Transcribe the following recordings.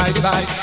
Dubai, Dubai.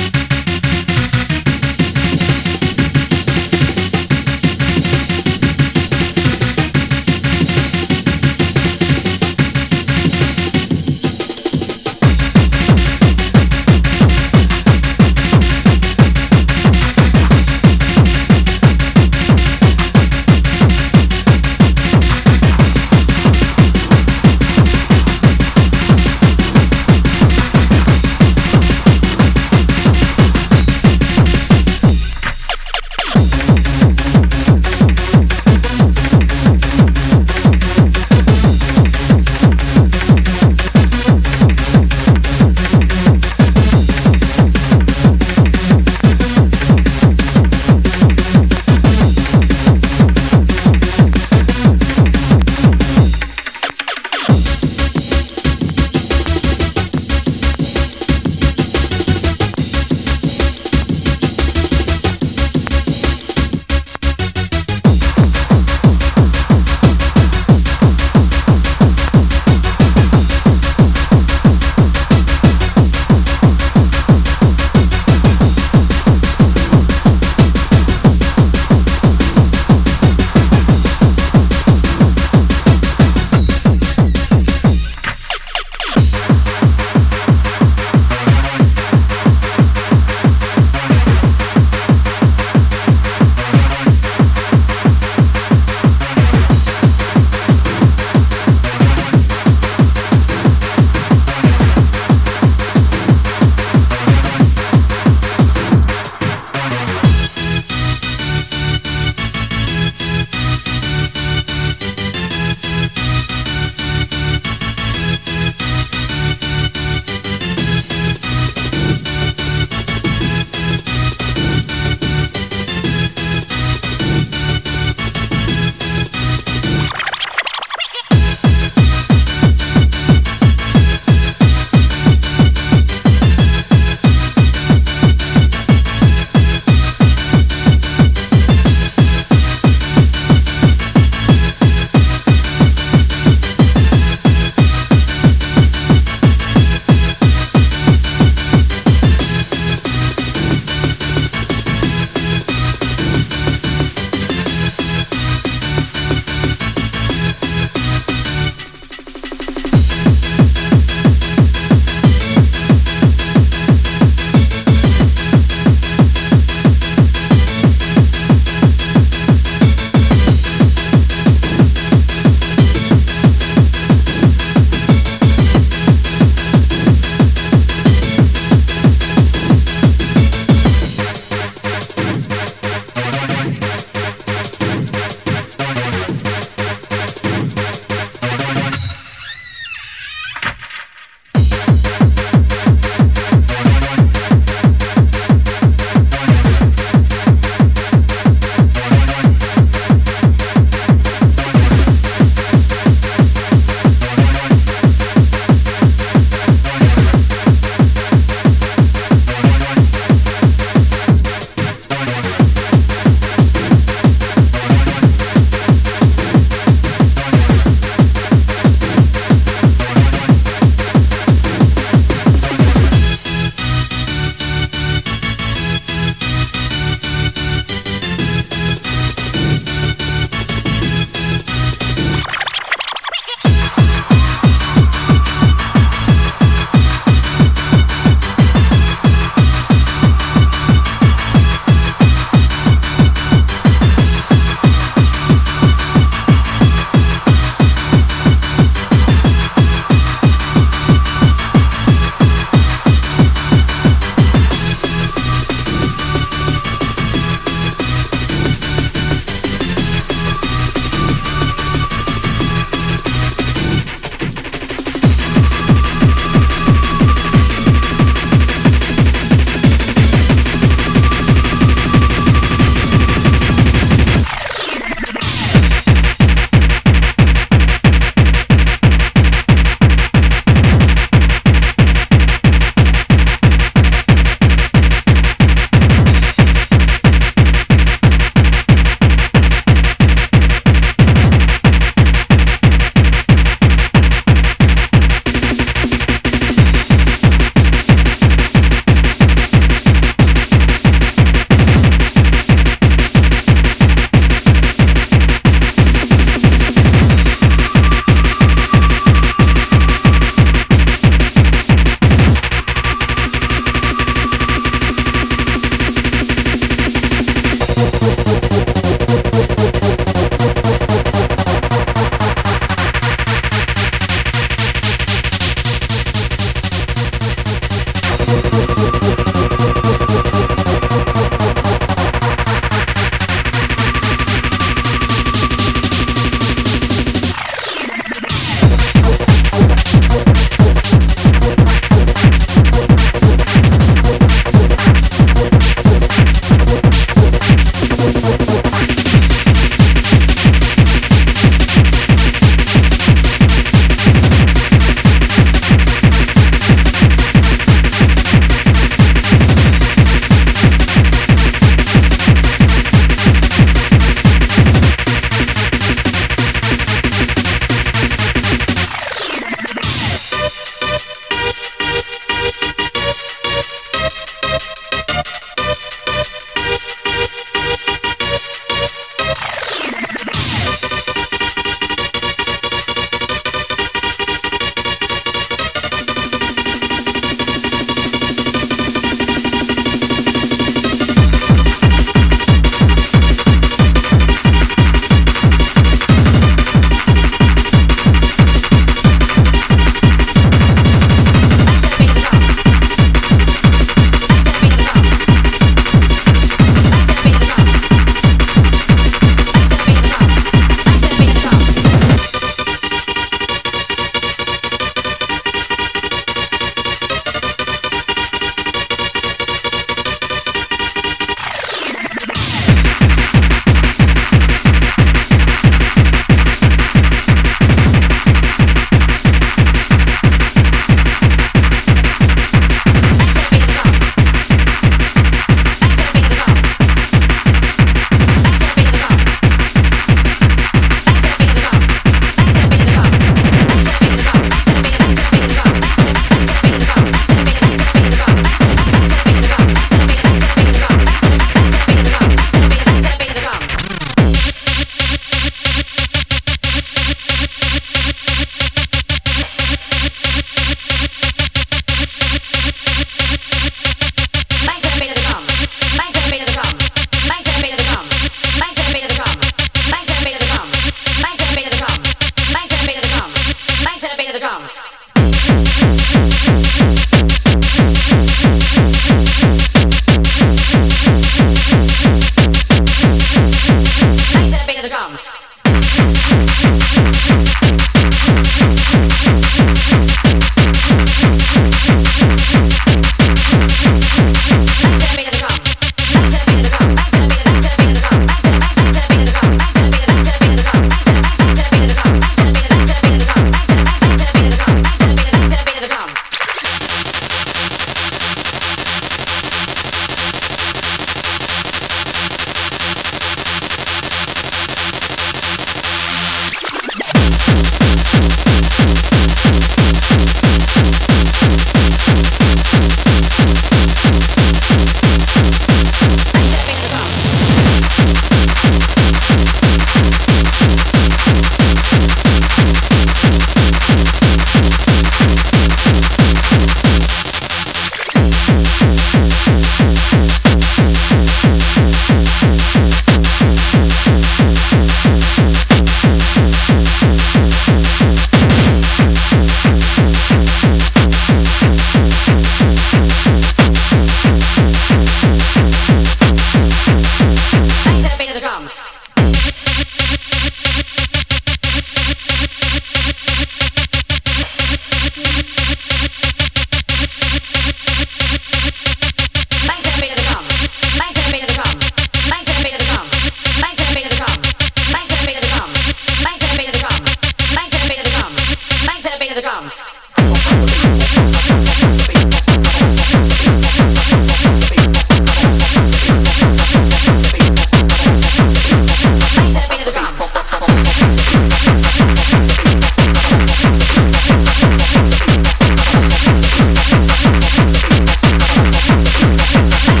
Hey, hey.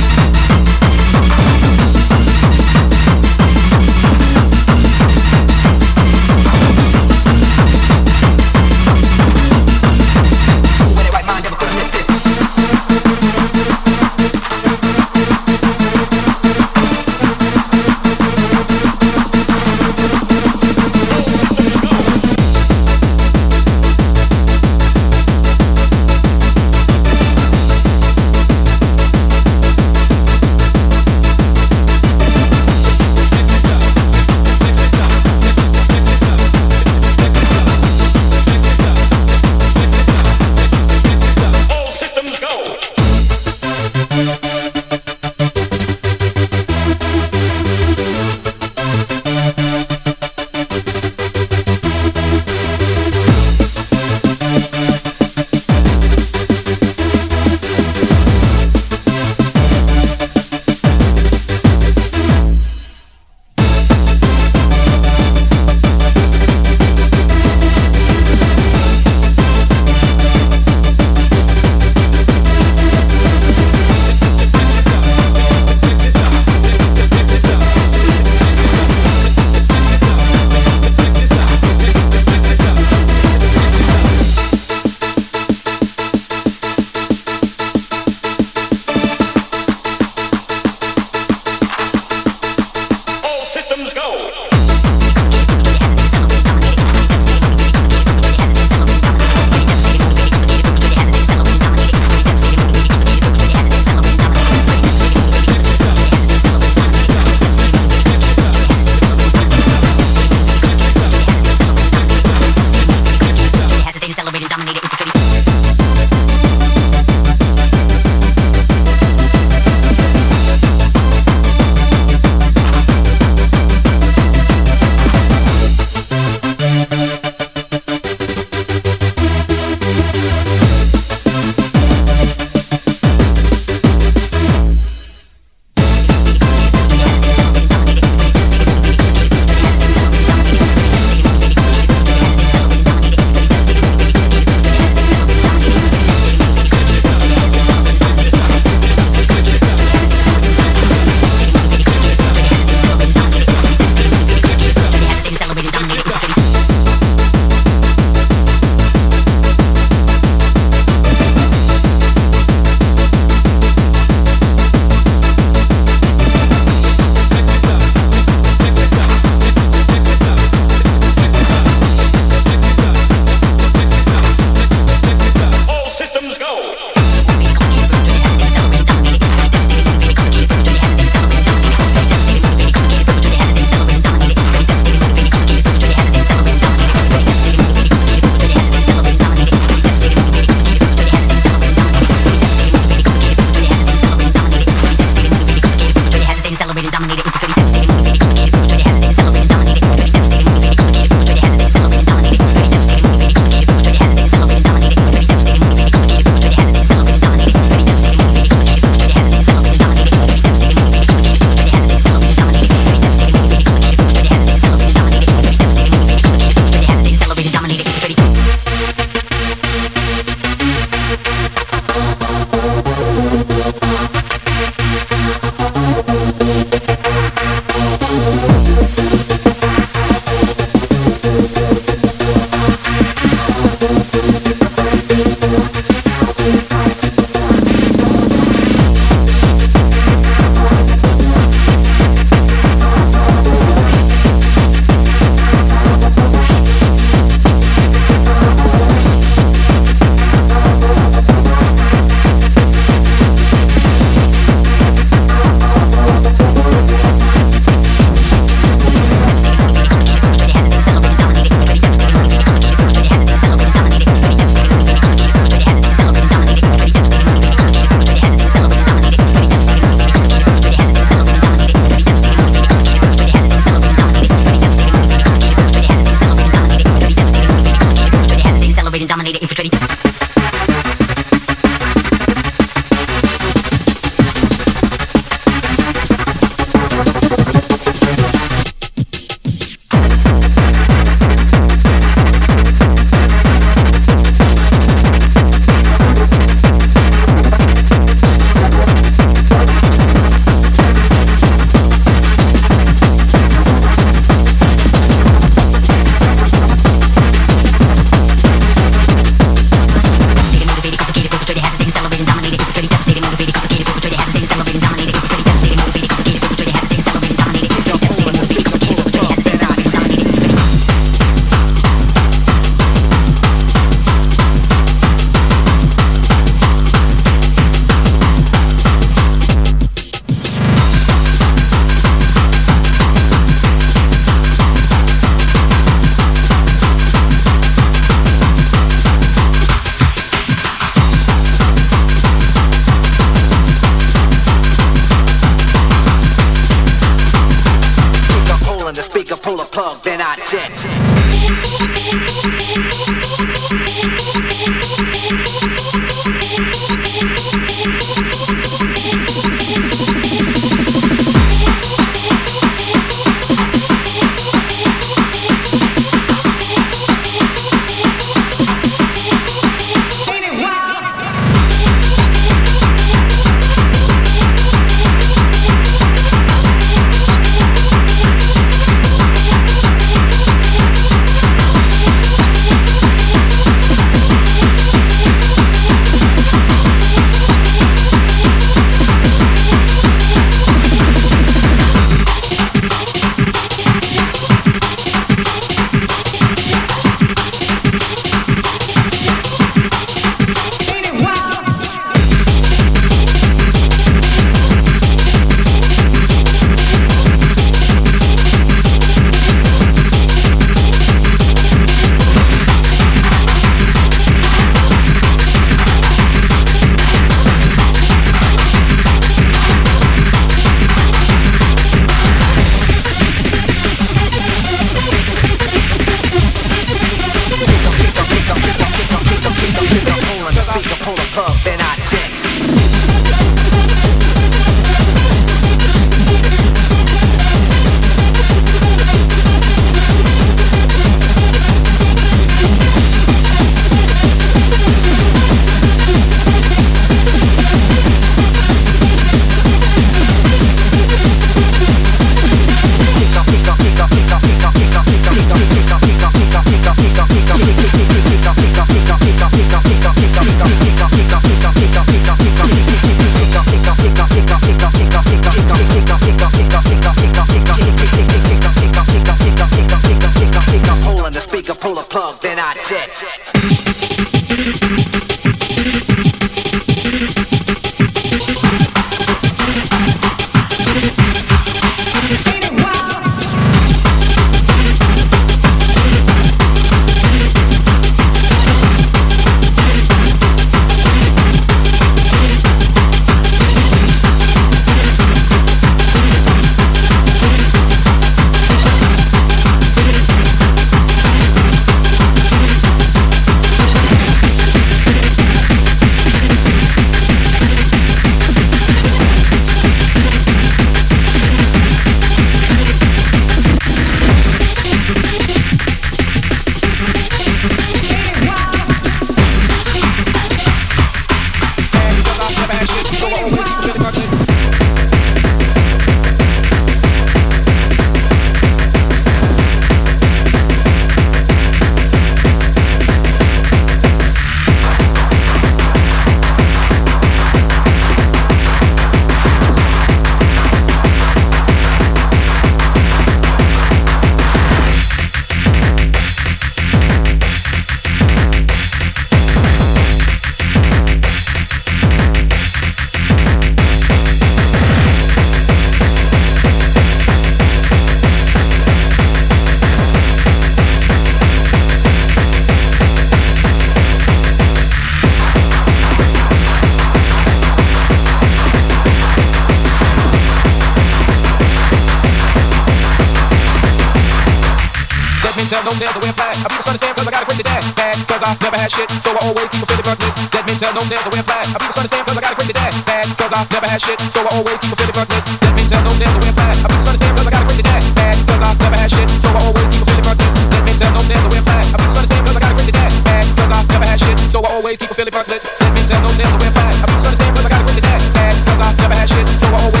down, no nails, I wear black. I beat the sun to sand, cause I got a crazy dad. Bad, cause I never had shit, so I always keep a 50 buck Let me tell no nails, I wear black. I beat the sun to sand, cause I got a crazy dad. Bad, cause I never had shit, so I always keep a 50 buck Let me tell no nails, I wear black. I beat the sun to sand, cause I got a crazy dad. Bad, cause I never had shit, so I always keep a 50 buck Let me tell no nails, I wear black. I beat the sun to sand, cause I got a crazy dad. Bad, cause I never had shit, so I always keep a 50 buck nick. Dead tell no nails, I wear flag. I beat the sun to sand, cause I got a crazy dad. Bad, cause I never had shit, so I always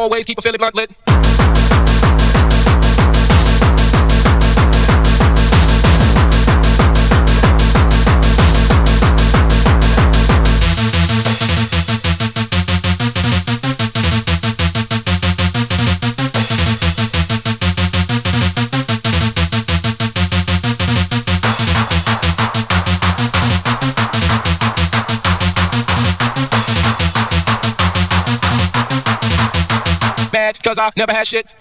always keep a Philly blunt lit. never had shit.